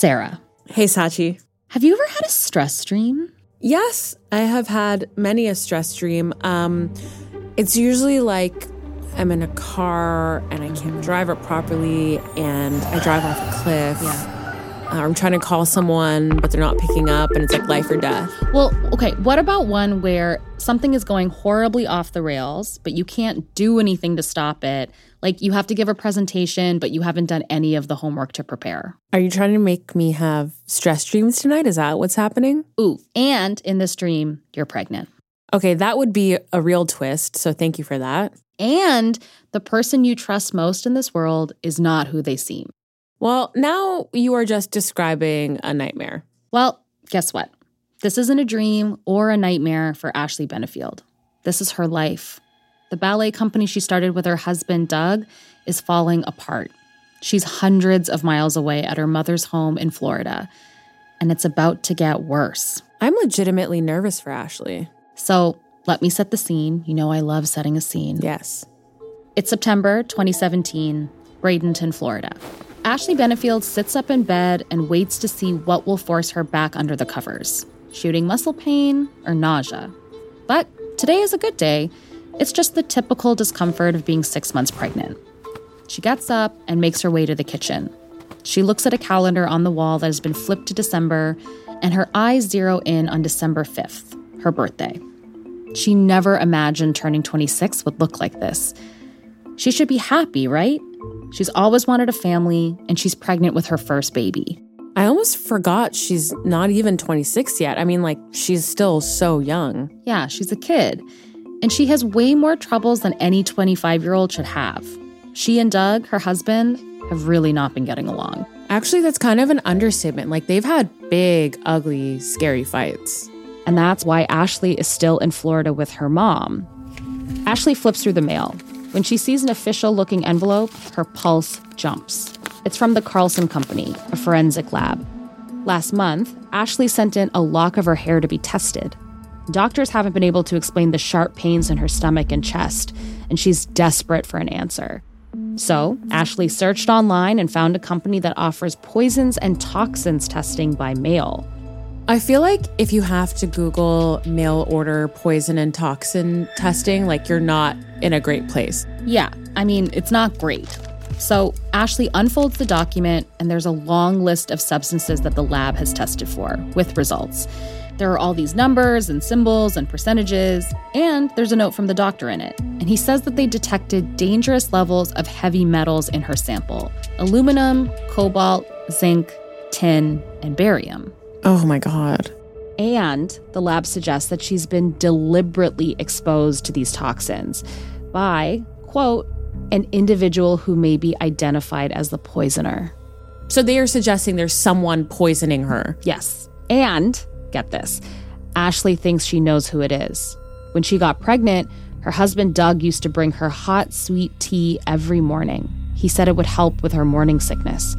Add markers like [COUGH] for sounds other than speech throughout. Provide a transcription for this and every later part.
Sarah, Hey, Scaachi. have you ever had a stress dream? Yes, I have had many a stress dream. Um, it's usually like I'm in a car and I can't drive it properly, and I drive off a cliff. Yeah. Uh, I'm trying to call someone, but they're not picking up, and it's like life or death. Well, okay, what about one where something is going horribly off the rails, but you can't do anything to stop it? Like you have to give a presentation, but you haven't done any of the homework to prepare. Are you trying to make me have stress dreams tonight? Is that what's happening? Ooh, and in this dream, you're pregnant. Okay, that would be a real twist. So thank you for that. And the person you trust most in this world is not who they seem. Well, now you are just describing a nightmare. Well, guess what? This isn't a dream or a nightmare for Ashley Benefield. This is her life. The ballet company she started with her husband, Doug, is falling apart. She's hundreds of miles away at her mother's home in Florida, and it's about to get worse. I'm legitimately nervous for Ashley. So let me set the scene. You know, I love setting a scene. Yes. It's September 2017, Bradenton, Florida. Ashley Benefield sits up in bed and waits to see what will force her back under the covers shooting muscle pain or nausea. But today is a good day. It's just the typical discomfort of being six months pregnant. She gets up and makes her way to the kitchen. She looks at a calendar on the wall that has been flipped to December, and her eyes zero in on December 5th, her birthday. She never imagined turning 26 would look like this. She should be happy, right? She's always wanted a family, and she's pregnant with her first baby. I almost forgot she's not even 26 yet. I mean, like, she's still so young. Yeah, she's a kid. And she has way more troubles than any 25 year old should have. She and Doug, her husband, have really not been getting along. Actually, that's kind of an understatement. Like, they've had big, ugly, scary fights. And that's why Ashley is still in Florida with her mom. Ashley flips through the mail. When she sees an official looking envelope, her pulse jumps. It's from the Carlson Company, a forensic lab. Last month, Ashley sent in a lock of her hair to be tested. Doctors haven't been able to explain the sharp pains in her stomach and chest, and she's desperate for an answer. So, Ashley searched online and found a company that offers poisons and toxins testing by mail. I feel like if you have to Google mail order poison and toxin testing, like, you're not in a great place. Yeah, I mean, it's not great. So, Ashley unfolds the document, and there's a long list of substances that the lab has tested for with results. There are all these numbers and symbols and percentages, and there's a note from the doctor in it. And he says that they detected dangerous levels of heavy metals in her sample aluminum, cobalt, zinc, tin, and barium. Oh my God. And the lab suggests that she's been deliberately exposed to these toxins by, quote, an individual who may be identified as the poisoner. So they are suggesting there's someone poisoning her. Yes. And get this Ashley thinks she knows who it is. When she got pregnant, her husband Doug used to bring her hot, sweet tea every morning. He said it would help with her morning sickness.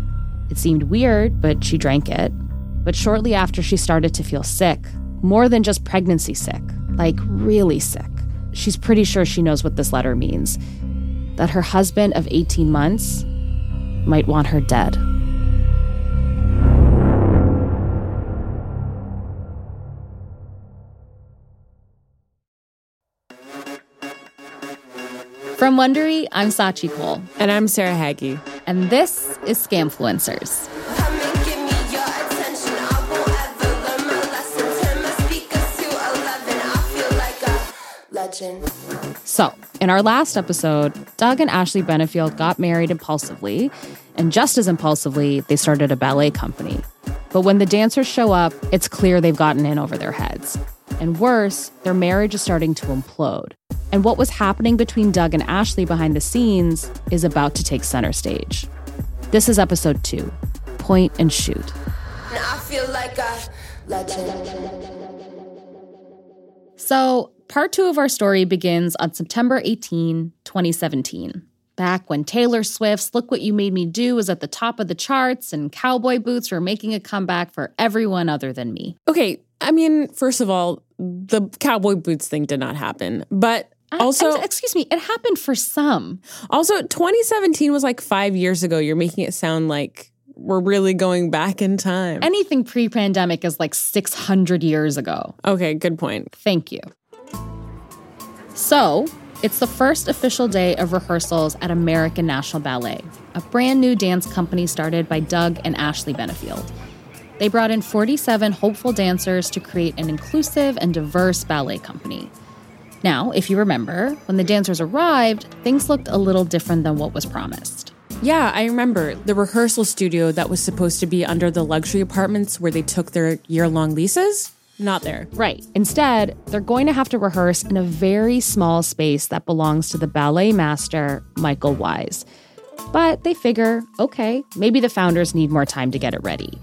It seemed weird, but she drank it. But shortly after, she started to feel sick, more than just pregnancy sick, like really sick. She's pretty sure she knows what this letter means that her husband of 18 months might want her dead. From Wondery, I'm Scaachi Koul, And I'm Sarah Hagi. and this is Scamfluencers. Come and give me your attention. I won't ever learn my lesson. Turn my speakers to 11. I feel like a legend. So, in our last episode, Doug and Ashley Benefield got married impulsively, and just as impulsively, they started a ballet company. But when the dancers show up, it's clear they've gotten in over their heads. And worse, their marriage is starting to implode. And what was happening between Doug and Ashley behind the scenes is about to take center stage. This is episode two Pointe and Shoot. And I feel like a legend. So, part two of our story begins on September 18, 2017. Back when Taylor Swift's Look What You Made Me Do was at the top of the charts and cowboy boots were making a comeback for everyone other than me. Okay, I mean, first of all, the cowboy boots thing did not happen. But I- Uh, also, I- excuse me, it happened for some. also 2017 was like 5 years ago. You're making it sound like we're really going back in time. Anything pre pandemic is like 600 years ago. okay, good point. Thank you. So, it's the first official day of rehearsals at American National Ballet, a brand new dance company started by Doug and Ashley Benefield. They brought in 47 hopeful dancers to create an inclusive and diverse ballet company. Now, if you remember, when the dancers arrived, things looked a little different than what was promised. Yeah, I remember the rehearsal studio that was supposed to be under the luxury apartments where they took their year long leases. Not there. Right. Instead, they're going to have to rehearse in a very small space that belongs to the ballet master, Michael Wise. But they figure, okay, maybe the founders need more time to get it ready.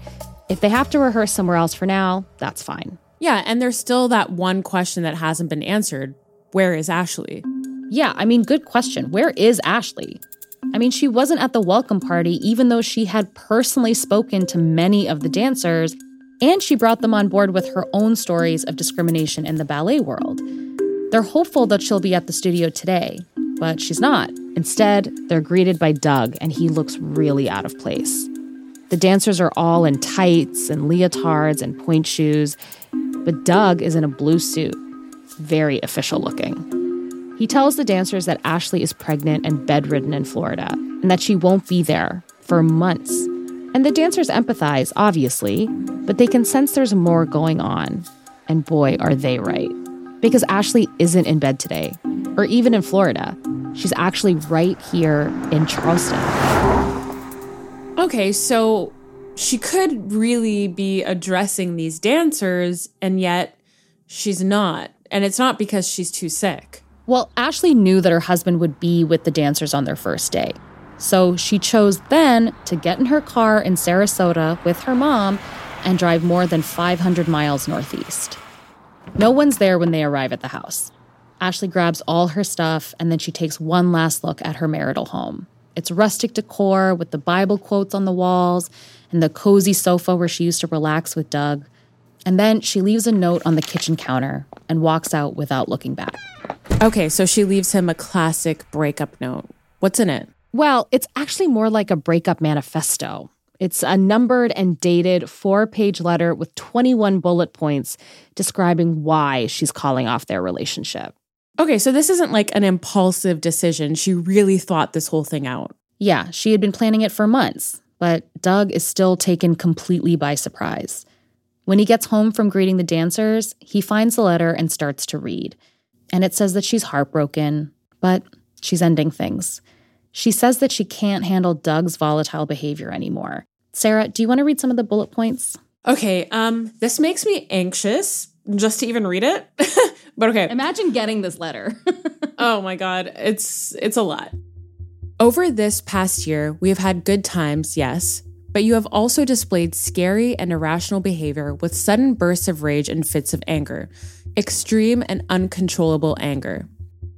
If they have to rehearse somewhere else for now, that's fine. Yeah, and there's still that one question that hasn't been answered where is Ashley? Yeah, I mean, good question. Where is Ashley? I mean, she wasn't at the welcome party, even though she had personally spoken to many of the dancers, and she brought them on board with her own stories of discrimination in the ballet world. They're hopeful that she'll be at the studio today, but she's not. Instead, they're greeted by Doug, and he looks really out of place. The dancers are all in tights and leotards and pointe shoes, but Doug is in a blue suit very official looking. He tells the dancers that Ashley is pregnant and bedridden in Florida and that she won't be there for months. And the dancers empathize, obviously, but they can sense there's more going on. And boy, are they right. Because Ashley isn't in bed today, or even in Florida. She's actually right here in Charleston. Okay, so she could really be addressing these dancers, and yet she's not. And it's not because she's too sick. Well, Ashley knew that her husband would be with the dancers on their first day. So she chose then to get in her car in Sarasota with her mom and drive more than 500 miles northeast. No one's there when they arrive at the house. Ashley grabs all her stuff and then she takes one last look at her marital home. It's rustic decor with the Bible quotes on the walls and the cozy sofa where she used to relax with Doug. And then she leaves a note on the kitchen counter and walks out without looking back. Okay, so she leaves him a classic breakup note. What's in it? Well, it's actually more like a breakup manifesto. It's a numbered and dated four page letter with 21 bullet points describing why she's calling off their relationship. Okay, so this isn't like an impulsive decision. She really thought this whole thing out. Yeah, she had been planning it for months, but Doug is still taken completely by surprise. When he gets home from greeting the dancers, he finds the letter and starts to read. And it says that she's heartbroken, but she's ending things. She says that she can't handle Doug's volatile behavior anymore. Sarah, do you want to read some of the bullet points? Okay, um this makes me anxious just to even read it. [LAUGHS] but okay. Imagine getting this letter. [LAUGHS] oh my god, it's it's a lot. Over this past year, we have had good times, yes, but you have also displayed scary and irrational behavior with sudden bursts of rage and fits of anger, extreme and uncontrollable anger.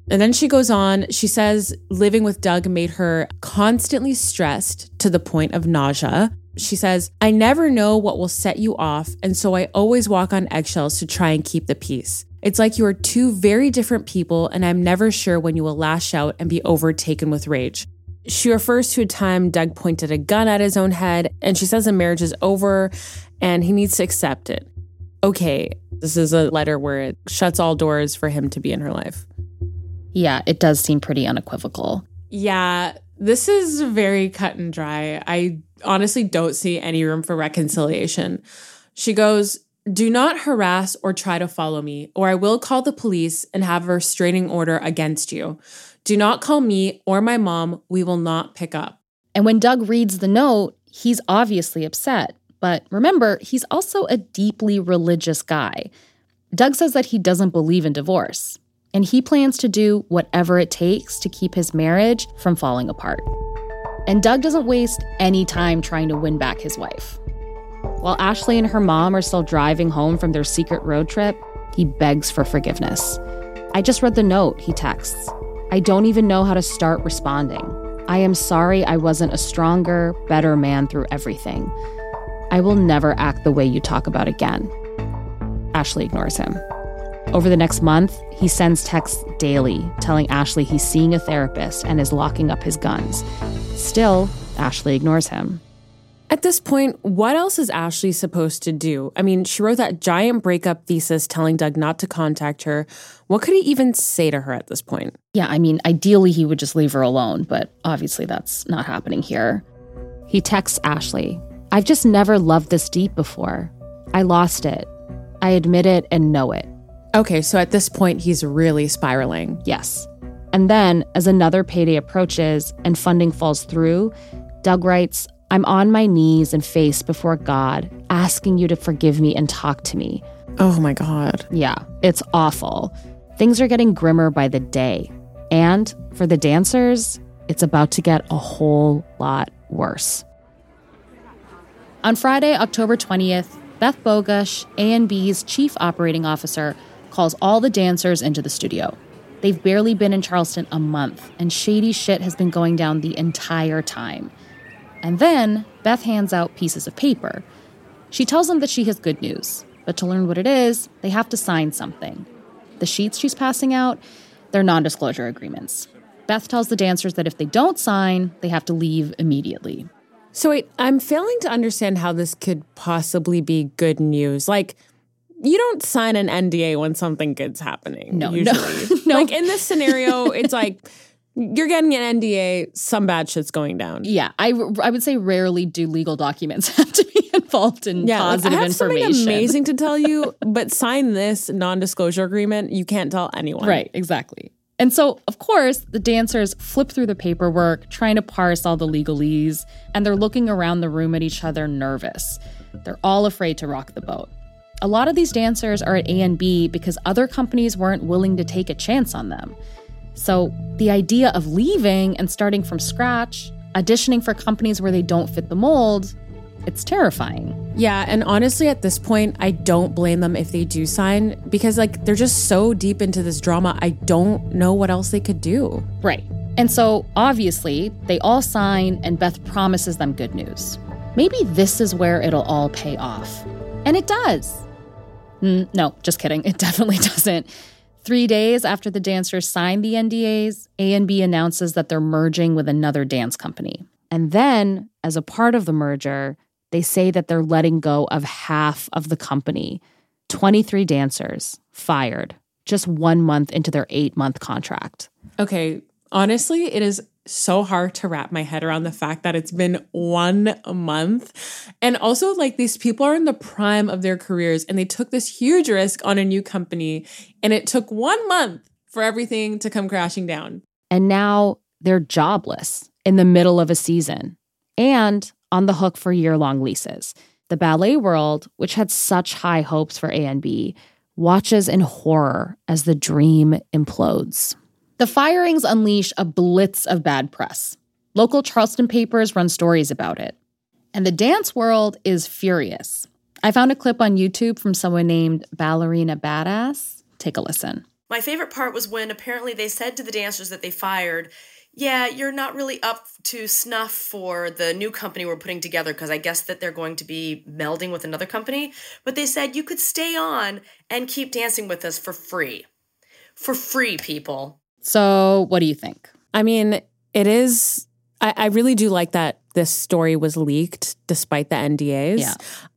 And then she goes on, she says living with Doug made her constantly stressed to the point of nausea. She says, I never know what will set you off, and so I always walk on eggshells to try and keep the peace. It's like you are two very different people, and I'm never sure when you will lash out and be overtaken with rage. She refers to a time Doug pointed a gun at his own head, and she says the marriage is over and he needs to accept it. Okay, this is a letter where it shuts all doors for him to be in her life. Yeah, it does seem pretty unequivocal. Yeah, this is very cut and dry. I honestly don't see any room for reconciliation. She goes, Do not harass or try to follow me, or I will call the police and have a restraining order against you. Do not call me or my mom. We will not pick up. And when Doug reads the note, he's obviously upset. But remember, he's also a deeply religious guy. Doug says that he doesn't believe in divorce, and he plans to do whatever it takes to keep his marriage from falling apart. And Doug doesn't waste any time trying to win back his wife. While Ashley and her mom are still driving home from their secret road trip, he begs for forgiveness. I just read the note, he texts. I don't even know how to start responding. I am sorry I wasn't a stronger, better man through everything. I will never act the way you talk about again. Ashley ignores him. Over the next month, he sends texts daily telling Ashley he's seeing a therapist and is locking up his guns. Still, Ashley ignores him. At this point, what else is Ashley supposed to do? I mean, she wrote that giant breakup thesis telling Doug not to contact her. What could he even say to her at this point? Yeah, I mean, ideally he would just leave her alone, but obviously that's not happening here. He texts Ashley I've just never loved this deep before. I lost it. I admit it and know it. Okay, so at this point, he's really spiraling. Yes. And then, as another payday approaches and funding falls through, Doug writes, I'm on my knees and face before God, asking you to forgive me and talk to me. Oh my God. Yeah, it's awful. Things are getting grimmer by the day. And for the dancers, it's about to get a whole lot worse. On Friday, October 20th, Beth Bogush, A&B's chief operating officer, calls all the dancers into the studio. They've barely been in Charleston a month, and shady shit has been going down the entire time. And then Beth hands out pieces of paper. She tells them that she has good news, but to learn what it is, they have to sign something. The sheets she's passing out, they're non disclosure agreements. Beth tells the dancers that if they don't sign, they have to leave immediately. So wait, I'm failing to understand how this could possibly be good news. Like, you don't sign an NDA when something good's happening. No, no, usually. [LAUGHS] no. Like in this scenario, it's like you're getting an NDA, some bad shit's going down. Yeah, I, I would say rarely do legal documents [LAUGHS] have to be involved in Yeah, like, positive I have information. something amazing to tell you, [LAUGHS] but sign this non-disclosure agreement. You can't tell anyone. Right, exactly. And so, of course, the dancers flip through the paperwork, trying to parse all the legalese, and they're looking around the room at each other, nervous. They're all afraid to rock the boat. A lot of these dancers are at A and B because other companies weren't willing to take a chance on them. So, the idea of leaving and starting from scratch, auditioning for companies where they don't fit the mold, it's terrifying. Yeah, and honestly, at this point, I don't blame them if they do sign because, like, they're just so deep into this drama. I don't know what else they could do. Right. And so, obviously, they all sign, and Beth promises them good news. Maybe this is where it'll all pay off. And it does. Mm, no, just kidding. It [LAUGHS] definitely doesn't. Three days after the dancers signed the NDAs, A&B announces that they're merging with another dance company. And then, as a part of the merger, they say that they're letting go of half of the company 23 dancers fired just one month into their eight month contract. Okay, honestly, it is so hard to wrap my head around the fact that it's been one month. And also, like, these people are in the prime of their careers and they took this huge risk on a new company, and it took one month for everything to come crashing down. And now they're jobless in the middle of a season and on the hook for year long leases. The ballet world, which had such high hopes for A&B, watches in horror as the dream implodes. The firings unleash a blitz of bad press. Local Charleston papers run stories about it. And the dance world is furious. I found a clip on YouTube from someone named Ballerina Badass. Take a listen. My favorite part was when apparently they said to the dancers that they fired, yeah, you're not really up to snuff for the new company we're putting together because I guess that they're going to be melding with another company. But they said you could stay on and keep dancing with us for free. For free, people. So, what do you think? I mean, it is, I, I really do like that this story was leaked despite the NDAs. Yeah.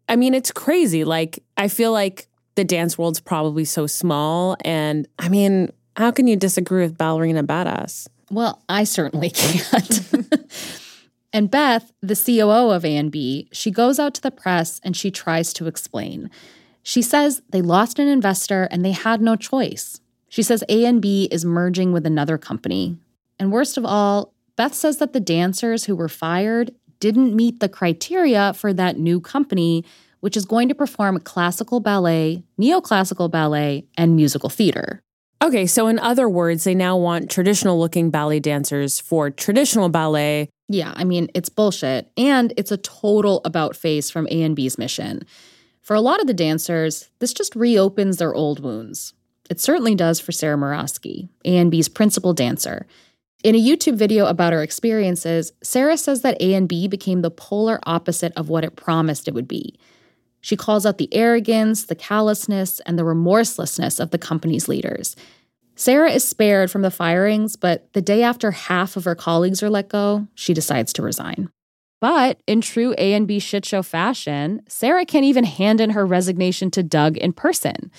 I mean, it's crazy. Like, I feel like the dance world's probably so small. And I mean, how can you disagree with Ballerina Badass? Well, I certainly [LAUGHS] can't. and Beth, the COO of A&B, she goes out to the press and she tries to explain. She says they lost an investor and they had no choice. She says A&B is merging with another company. And worst of all, Beth says that the dancers who were fired didn't meet the criteria for that new company, which is going to perform classical ballet, neoclassical ballet, and musical theater. Okay, so in other words, they now want traditional looking ballet dancers for traditional ballet. Yeah, I mean, it's bullshit. And it's a total about face from A&B's mission. For a lot of the dancers, this just reopens their old wounds. It certainly does for Sarah Morosky, A&B's principal dancer. In a YouTube video about her experiences, Sarah says that A&B became the polar opposite of what it promised it would be. She calls out the arrogance, the callousness, and the remorselessness of the company's leaders. Sarah is spared from the firings, but the day after half of her colleagues are let go, she decides to resign. But in true A and B shit show fashion, Sarah can't even hand in her resignation to Doug in person.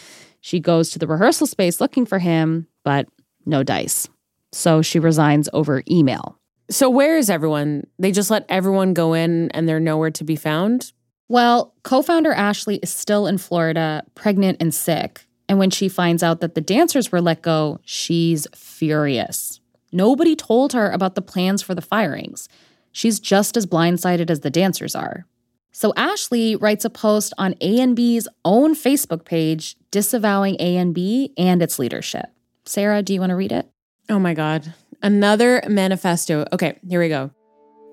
She goes to the rehearsal space looking for him, but no dice. So she resigns over email. So where is everyone? They just let everyone go in and they're nowhere to be found? Well, co founder Ashley is still in Florida, pregnant and sick. And when she finds out that the dancers were let go, she's furious. Nobody told her about the plans for the firings. She's just as blindsided as the dancers are. So Ashley writes a post on A&B's own Facebook page disavowing A&B and its leadership. Sarah, do you want to read it? Oh my God. Another manifesto. Okay, here we go.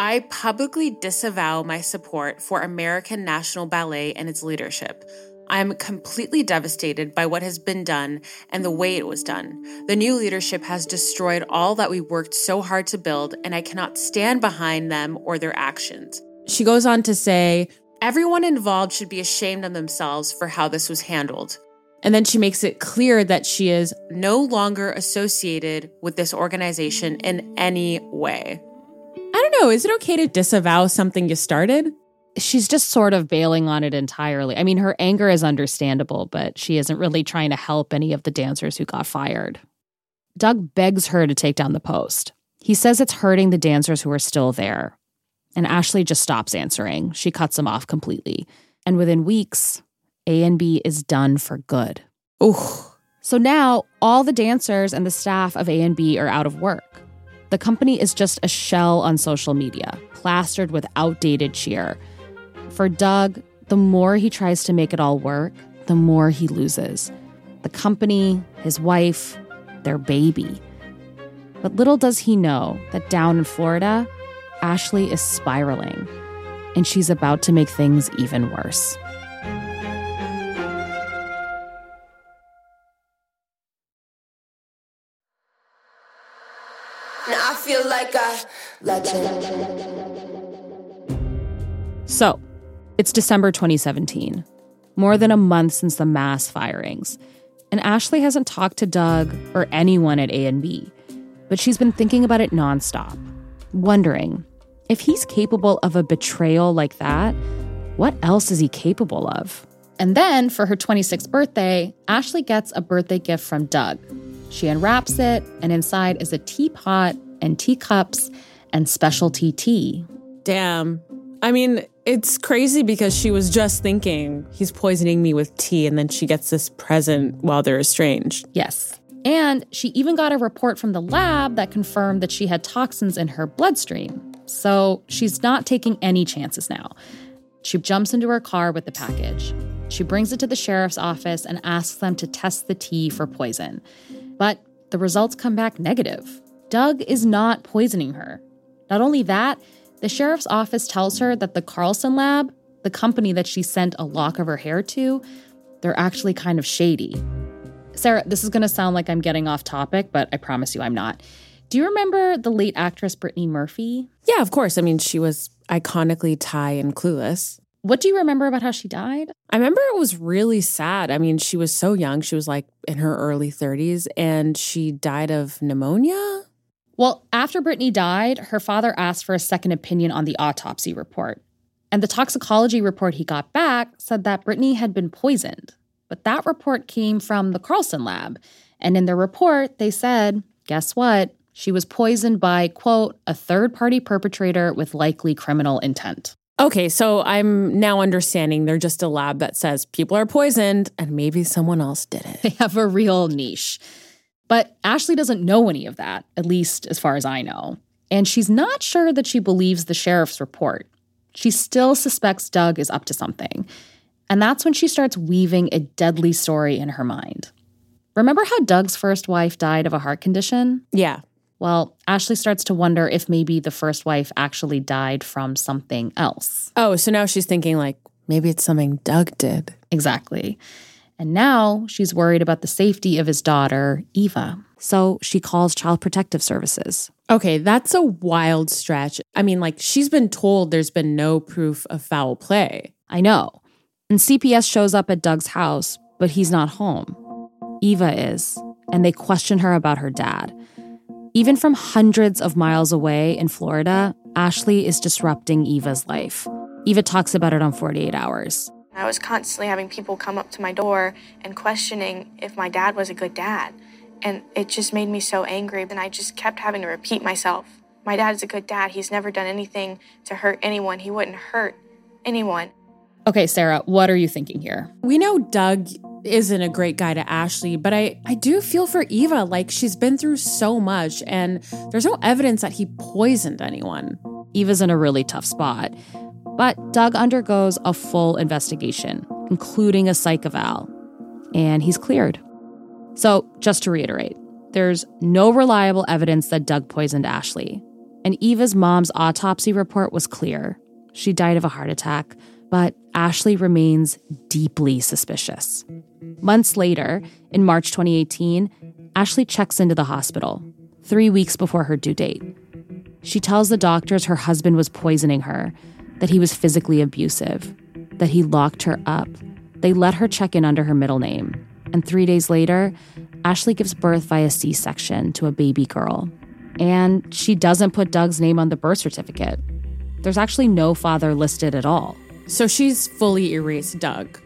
I publicly disavow my support for American National Ballet and its leadership. I am completely devastated by what has been done and the way it was done. The new leadership has destroyed all that we worked so hard to build, and I cannot stand behind them or their actions. She goes on to say, Everyone involved should be ashamed of themselves for how this was handled. And then she makes it clear that she is no longer associated with this organization in any way. I don't know, is it okay to disavow something you started? she's just sort of bailing on it entirely. I mean, her anger is understandable, but she isn't really trying to help any of the dancers who got fired. Doug begs her to take down the post. He says it's hurting the dancers who are still there. And Ashley just stops answering. She cuts him off completely. And within weeks, A and B is done for good. Ooh. So now all the dancers and the staff of A and B are out of work. The company is just a shell on social media, plastered with outdated cheer for Doug, the more he tries to make it all work, the more he loses. The company, his wife, their baby. But little does he know that down in Florida, Ashley is spiraling, and she's about to make things even worse. Now I feel like a legend. So, it's December 2017, more than a month since the mass firings. And Ashley hasn't talked to Doug or anyone at A&B, but she's been thinking about it nonstop, wondering if he's capable of a betrayal like that, what else is he capable of? And then for her 26th birthday, Ashley gets a birthday gift from Doug. She unwraps it, and inside is a teapot and teacups and specialty tea. Damn. I mean, it's crazy because she was just thinking he's poisoning me with tea, and then she gets this present while they're estranged. Yes. And she even got a report from the lab that confirmed that she had toxins in her bloodstream. So she's not taking any chances now. She jumps into her car with the package. She brings it to the sheriff's office and asks them to test the tea for poison. But the results come back negative. Doug is not poisoning her. Not only that, the sheriff's office tells her that the Carlson Lab, the company that she sent a lock of her hair to, they're actually kind of shady. Sarah, this is going to sound like I'm getting off topic, but I promise you I'm not. Do you remember the late actress Brittany Murphy? Yeah, of course. I mean, she was iconically Tai and clueless. What do you remember about how she died? I remember it was really sad. I mean, she was so young. She was like in her early 30s and she died of pneumonia. Well, after Brittany died, her father asked for a second opinion on the autopsy report. And the toxicology report he got back said that Brittany had been poisoned. But that report came from the Carlson lab. And in their report, they said, guess what? She was poisoned by, quote, a third party perpetrator with likely criminal intent. Okay, so I'm now understanding they're just a lab that says people are poisoned and maybe someone else did it. They have a real niche. But Ashley doesn't know any of that, at least as far as I know. And she's not sure that she believes the sheriff's report. She still suspects Doug is up to something. And that's when she starts weaving a deadly story in her mind. Remember how Doug's first wife died of a heart condition? Yeah. Well, Ashley starts to wonder if maybe the first wife actually died from something else. Oh, so now she's thinking, like, maybe it's something Doug did. Exactly. And now she's worried about the safety of his daughter, Eva. So she calls Child Protective Services. Okay, that's a wild stretch. I mean, like, she's been told there's been no proof of foul play. I know. And CPS shows up at Doug's house, but he's not home. Eva is, and they question her about her dad. Even from hundreds of miles away in Florida, Ashley is disrupting Eva's life. Eva talks about it on 48 Hours. I was constantly having people come up to my door and questioning if my dad was a good dad. And it just made me so angry. And I just kept having to repeat myself My dad's a good dad. He's never done anything to hurt anyone, he wouldn't hurt anyone. Okay, Sarah, what are you thinking here? We know Doug isn't a great guy to Ashley, but I, I do feel for Eva. Like she's been through so much, and there's no evidence that he poisoned anyone. Eva's in a really tough spot. But Doug undergoes a full investigation, including a psych eval, and he's cleared. So, just to reiterate, there's no reliable evidence that Doug poisoned Ashley. And Eva's mom's autopsy report was clear. She died of a heart attack, but Ashley remains deeply suspicious. Months later, in March 2018, Ashley checks into the hospital, three weeks before her due date. She tells the doctors her husband was poisoning her, that he was physically abusive, that he locked her up. They let her check in under her middle name. And three days later, Ashley gives birth via C section to a baby girl. And she doesn't put Doug's name on the birth certificate. There's actually no father listed at all. So she's fully erased Doug.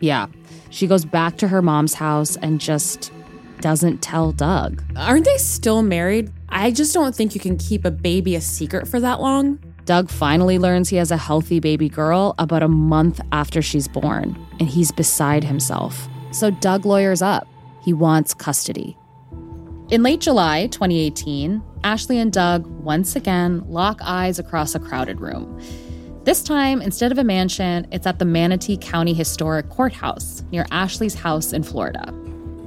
Yeah. She goes back to her mom's house and just doesn't tell Doug. Aren't they still married? I just don't think you can keep a baby a secret for that long. Doug finally learns he has a healthy baby girl about a month after she's born, and he's beside himself. So Doug lawyers up. He wants custody. In late July 2018, Ashley and Doug once again lock eyes across a crowded room. This time, instead of a mansion, it's at the Manatee County Historic Courthouse near Ashley's house in Florida.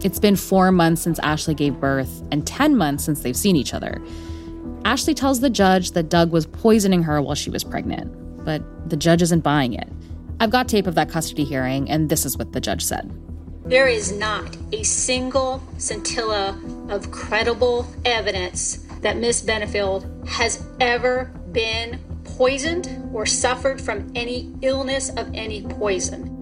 It's been four months since Ashley gave birth and 10 months since they've seen each other. Ashley tells the judge that Doug was poisoning her while she was pregnant, but the judge isn't buying it. I've got tape of that custody hearing, and this is what the judge said. There is not a single scintilla of credible evidence that Miss Benefield has ever been poisoned or suffered from any illness of any poison.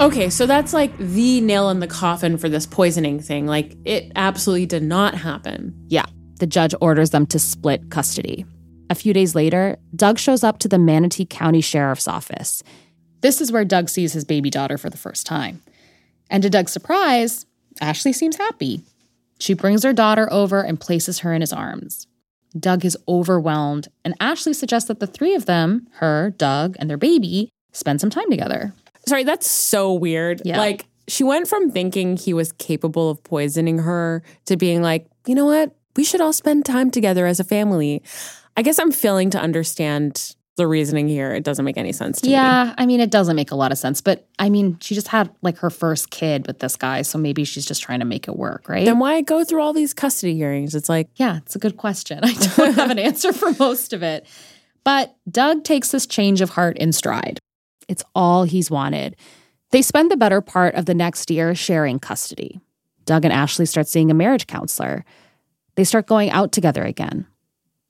Okay, so that's like the nail in the coffin for this poisoning thing. Like, it absolutely did not happen. Yeah, the judge orders them to split custody. A few days later, Doug shows up to the Manatee County Sheriff's Office. This is where Doug sees his baby daughter for the first time. And to Doug's surprise, Ashley seems happy. She brings her daughter over and places her in his arms. Doug is overwhelmed, and Ashley suggests that the three of them, her, Doug, and their baby, spend some time together. Sorry, that's so weird. Yeah. Like, she went from thinking he was capable of poisoning her to being like, you know what? We should all spend time together as a family. I guess I'm failing to understand the reasoning here. It doesn't make any sense to me. Yeah, I mean, it doesn't make a lot of sense, but I mean, she just had like her first kid with this guy, so maybe she's just trying to make it work, right? Then why go through all these custody hearings? It's like, Yeah, it's a good question. [LAUGHS] I don't have an answer for most of it. But Doug takes this change of heart in stride. It's all he's wanted. They spend the better part of the next year sharing custody. Doug and Ashley start seeing a marriage counselor. They start going out together again.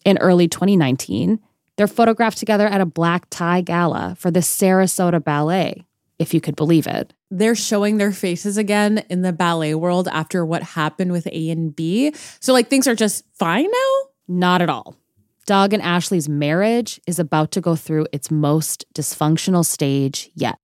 In early 2019, they're photographed together at a black tie gala for the Sarasota Ballet, if you could believe it. they're showing their faces again in the ballet world after what happened with A and B. So, like, things are just fine now? Not at all. Doug and Ashley's marriage is about to go through its most dysfunctional stage yet.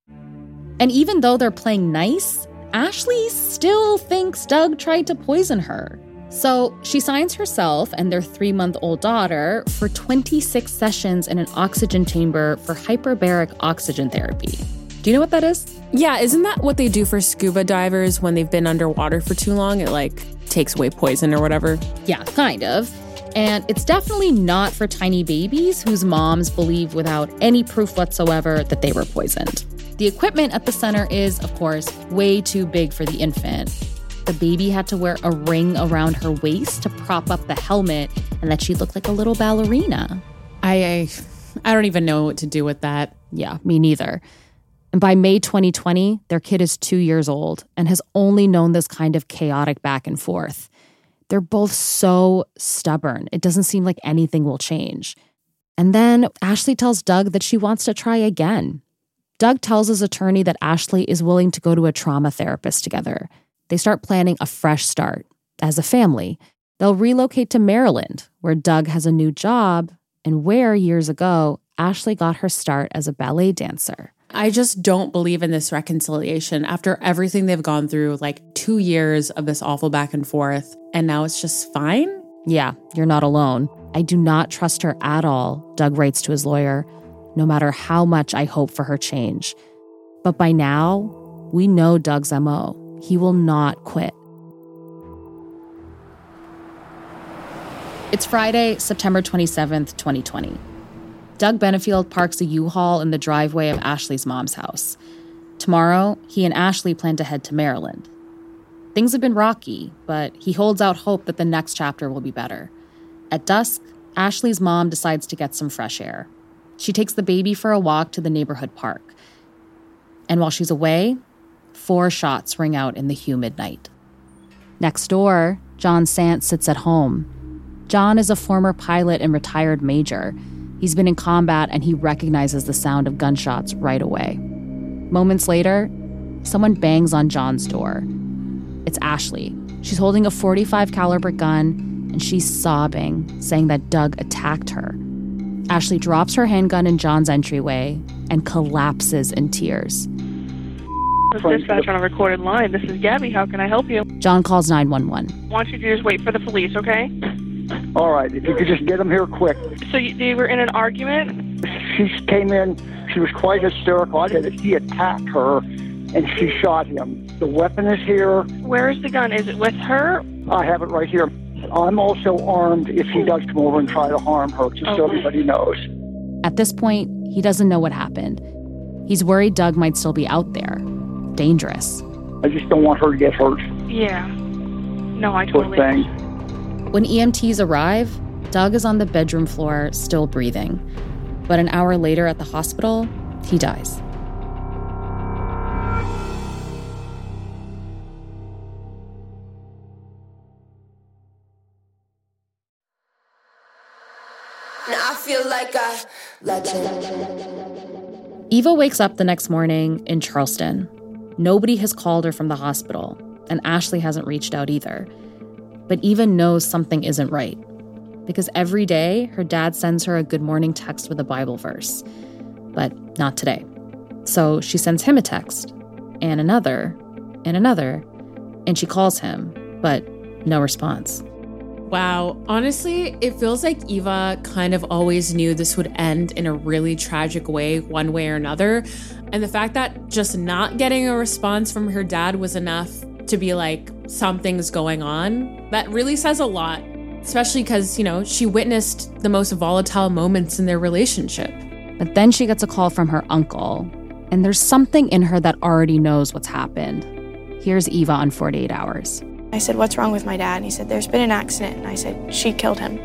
And even though they're playing nice, Ashley still thinks Doug tried to poison her. So she signs herself and their three month old daughter for 26 sessions in an oxygen chamber for hyperbaric oxygen therapy. Do you know what that is? Yeah, isn't that what they do for scuba divers when they've been underwater for too long? It like takes away poison or whatever. Yeah, kind of. And it's definitely not for tiny babies whose moms believe without any proof whatsoever that they were poisoned. The equipment at the center is, of course, way too big for the infant. The baby had to wear a ring around her waist to prop up the helmet and that she looked like a little ballerina. I, I don't even know what to do with that. Yeah, me neither. And by May 2020, their kid is two years old and has only known this kind of chaotic back and forth. They're both so stubborn. It doesn't seem like anything will change. And then Ashley tells Doug that she wants to try again. Doug tells his attorney that Ashley is willing to go to a trauma therapist together. They start planning a fresh start as a family. They'll relocate to Maryland, where Doug has a new job and where years ago Ashley got her start as a ballet dancer. I just don't believe in this reconciliation after everything they've gone through like two years of this awful back and forth, and now it's just fine. Yeah, you're not alone. I do not trust her at all, Doug writes to his lawyer, no matter how much I hope for her change. But by now, we know Doug's MO. He will not quit. It's Friday, September 27th, 2020. Doug Benefield parks a U-Haul in the driveway of Ashley's mom's house. Tomorrow, he and Ashley plan to head to Maryland. Things have been rocky, but he holds out hope that the next chapter will be better. At dusk, Ashley's mom decides to get some fresh air. She takes the baby for a walk to the neighborhood park. And while she's away, four shots ring out in the humid night. Next door, John Sant sits at home. John is a former pilot and retired major. He's been in combat and he recognizes the sound of gunshots right away. Moments later, someone bangs on John's door. It's Ashley. She's holding a 45 caliber gun and she's sobbing, saying that Doug attacked her. Ashley drops her handgun in John's entryway and collapses in tears. This is dispatch on a recorded line. This is Gabby. How can I help you? John calls 911. Why don't you just wait for the police, okay? All right, if you could just get them here quick. So you, they were in an argument? She came in, she was quite hysterical. I said that he attacked her and she shot him. The weapon is here. Where is the gun? Is it with her? I have it right here. I'm also armed if he does come over and try to harm her, just so everybody knows. At this point, he doesn't know what happened. He's worried Doug might still be out there. Dangerous. I just don't want her to get hurt. Yeah. No, I totally. thing. When EMTs arrive, Doug is on the bedroom floor, still breathing. But an hour later at the hospital, he dies. I feel like a legend. Eva wakes up the next morning in Charleston. Nobody has called her from the hospital, and Ashley hasn't reached out either. But Eva knows something isn't right because every day her dad sends her a good morning text with a Bible verse, but not today. So she sends him a text, and another, and another, and she calls him, but no response. Wow. Honestly, it feels like Eva kind of always knew this would end in a really tragic way, one way or another. And the fact that just not getting a response from her dad was enough to be like, something's going on, that really says a lot. Especially because, you know, she witnessed the most volatile moments in their relationship. But then she gets a call from her uncle, and there's something in her that already knows what's happened. Here's Eva on 48 Hours. I said, What's wrong with my dad? And he said, There's been an accident. And I said, She killed him.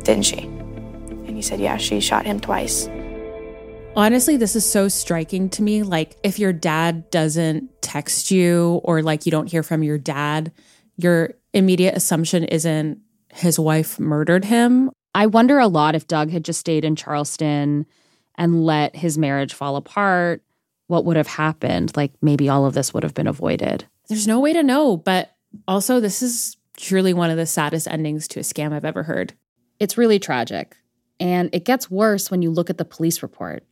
Didn't she? And he said, Yeah, she shot him twice. Honestly, this is so striking to me. Like, if your dad doesn't text you or like you don't hear from your dad, your immediate assumption isn't his wife murdered him. I wonder a lot if Doug had just stayed in Charleston and let his marriage fall apart, what would have happened? Like maybe all of this would have been avoided. There's no way to know, but also, this is truly one of the saddest endings to a scam I've ever heard. It's really tragic. And it gets worse when you look at the police report.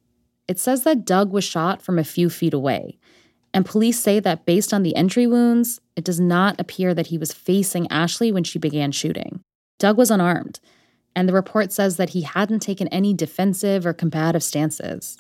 It says that Doug was shot from a few feet away. And police say that based on the entry wounds, it does not appear that he was facing Ashley when she began shooting. Doug was unarmed, and the report says that he hadn't taken any defensive or combative stances.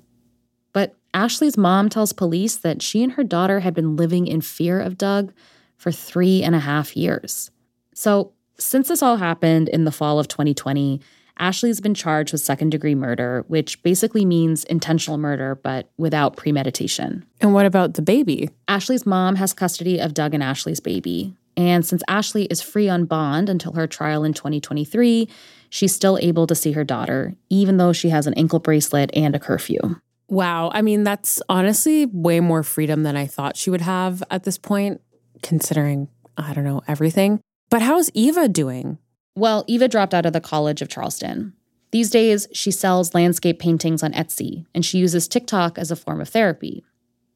Ashley's mom tells police that she and her daughter had been living in fear of Doug for three and a half years. So, since this all happened in the fall of 2020, Ashley's been charged with second degree murder, which basically means intentional murder, but without premeditation. And what about the baby? Ashley's mom has custody of Doug and Ashley's baby. And since Ashley is free on bond until her trial in 2023, she's still able to see her daughter, even though she has an ankle bracelet and a curfew. Wow. I mean, that's honestly way more freedom than I thought she would have at this point, considering, I don't know, everything. But how's Eva doing? Well, Eva dropped out of the College of Charleston. These days, she sells landscape paintings on Etsy, and she uses TikTok as a form of therapy.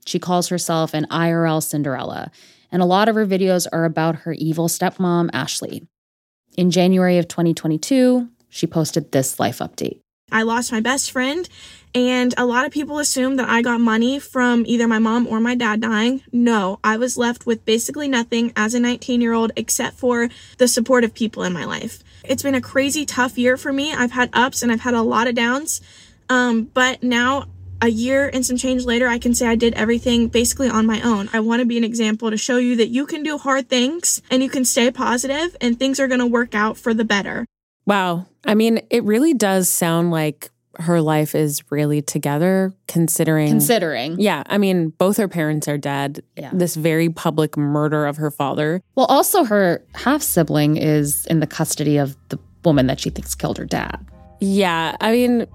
She calls herself an IRL Cinderella, and a lot of her videos are about her evil stepmom, Ashley. In January of 2022, she posted this life update. I lost my best friend, and a lot of people assume that I got money from either my mom or my dad dying. No, I was left with basically nothing as a 19 year old except for the support of people in my life. It's been a crazy tough year for me. I've had ups and I've had a lot of downs. Um, but now, a year and some change later, I can say I did everything basically on my own. I want to be an example to show you that you can do hard things and you can stay positive and things are going to work out for the better. Wow. I mean, it really does sound like her life is really together considering Considering. Yeah, I mean, both her parents are dead. Yeah. This very public murder of her father. Well, also, her half sibling is in the custody of the woman that she thinks killed her dad. Yeah, I mean,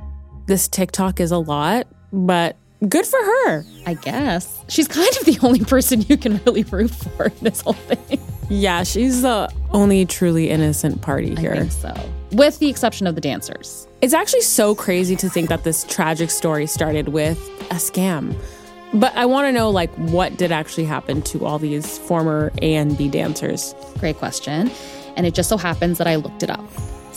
this TikTok is a lot, but good for her. I guess. She's kind of the only person you can really root for in this whole thing. Yeah, she's the only truly innocent party I here. think so. With the exception of the dancers. It's actually so crazy to think that this tragic story started with a scam. But I want to know like what did actually happen to all these former A and B dancers? Great question. And it just so happens that I looked it up.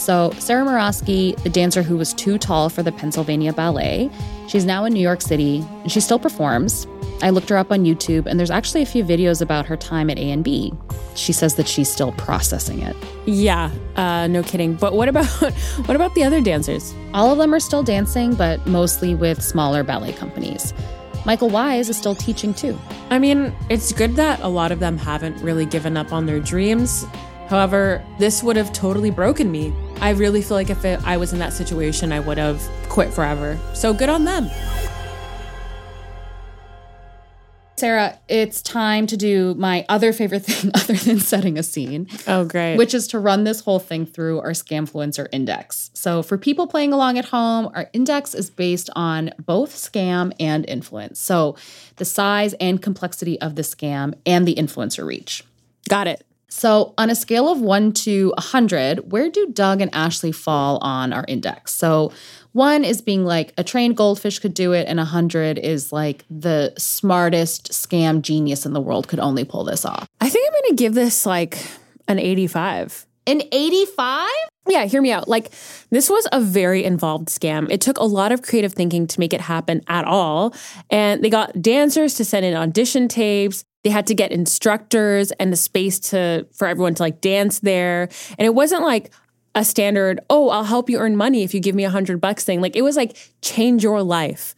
So, Sarah Morosky, the dancer who was too tall for the Pennsylvania Ballet, she's now in New York City and she still performs. I looked her up on YouTube and there's actually a few videos about her time at A and B. She says that she's still processing it. Yeah, uh, no kidding. But what about [LAUGHS] what about the other dancers? All of them are still dancing, but mostly with smaller ballet companies. Michael Wise is still teaching too. I mean, it's good that a lot of them haven't really given up on their dreams. However, this would have totally broken me. I really feel like if it, I was in that situation, I would have quit forever. So good on them. Sarah, it's time to do my other favorite [LAUGHS] thing other than setting a scene. Oh, great. which is to run this whole thing through our Scamfluencer index. So, for people playing along at home, our index is based on both scam and influence. So, the size and complexity of the scam and the influencer reach. got it. So, on a scale of one to 100, where do Doug and Ashley fall on our index? So, one is being like a trained goldfish could do it, and 100 is like the smartest scam genius in the world could only pull this off. I think I'm going to give this like an 85. An 85? Yeah, hear me out. Like, this was a very involved scam. It took a lot of creative thinking to make it happen at all. And they got dancers to send in audition tapes. They had to get instructors and the space to for everyone to like dance there. And it wasn't like a standard, oh, I'll help you earn money if you give me a hundred bucks thing. Like it was like change your life,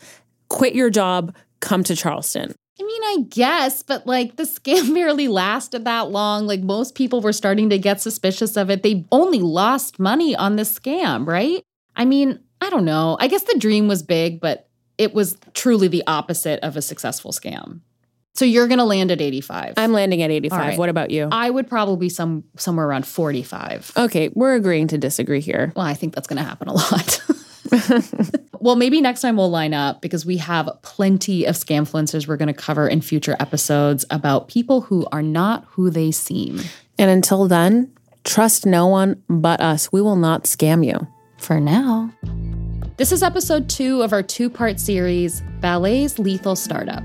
quit your job, come to Charleston. I mean, I guess, but like the scam [LAUGHS] barely lasted that long. Like most people were starting to get suspicious of it. They only lost money on this scam, right? I mean, I don't know. I guess the dream was big, but it was truly the opposite of a successful scam. So you're going to land at 85. I'm landing at 85. All right. What about you? I would probably some somewhere around 45. Okay, we're agreeing to disagree here. Well, I think that's going to happen a lot. [LAUGHS] well, maybe next time we'll line up because we have plenty of scamfluencers we're going to cover in future episodes about people who are not who they seem. And until then, trust no one but us. We will not scam you. For now. This is episode two of our two part series, Ballet's Lethal Startup.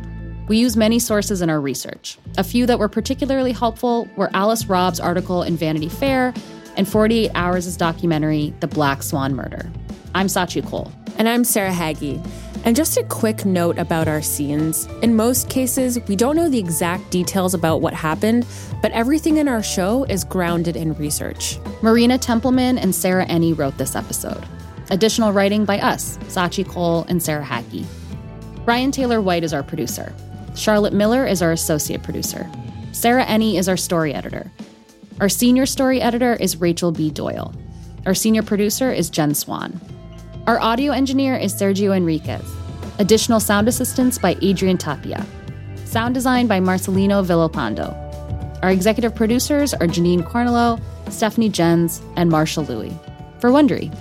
We use many sources in our research. A few that were particularly helpful were Alice Robb's article in Vanity Fair and 48 Hours' documentary, The Black Swan Murder. I'm Scaachi Koul. And I'm Sarah Hagi. And just a quick note about our scenes. In most cases, we don't know the exact details about what happened, but everything in our show is grounded in research. Marina Templeman and Sarah Enni wrote this episode. Additional writing by us, Scaachi Koul and Sarah Hagi. Brian Taylor White is our producer. Charlotte Miller is our associate producer. Sarah Enni is our story editor. Our senior story editor is Rachel B. Doyle. Our senior producer is Jen Swan. Our audio engineer is Sergio Enriquez. Additional sound assistance by Adrian Tapia. Sound design by Marcelino Villalpando. Our executive producers are Janine Cornello, Stephanie Jens, and Marshall Louie. For Wondery.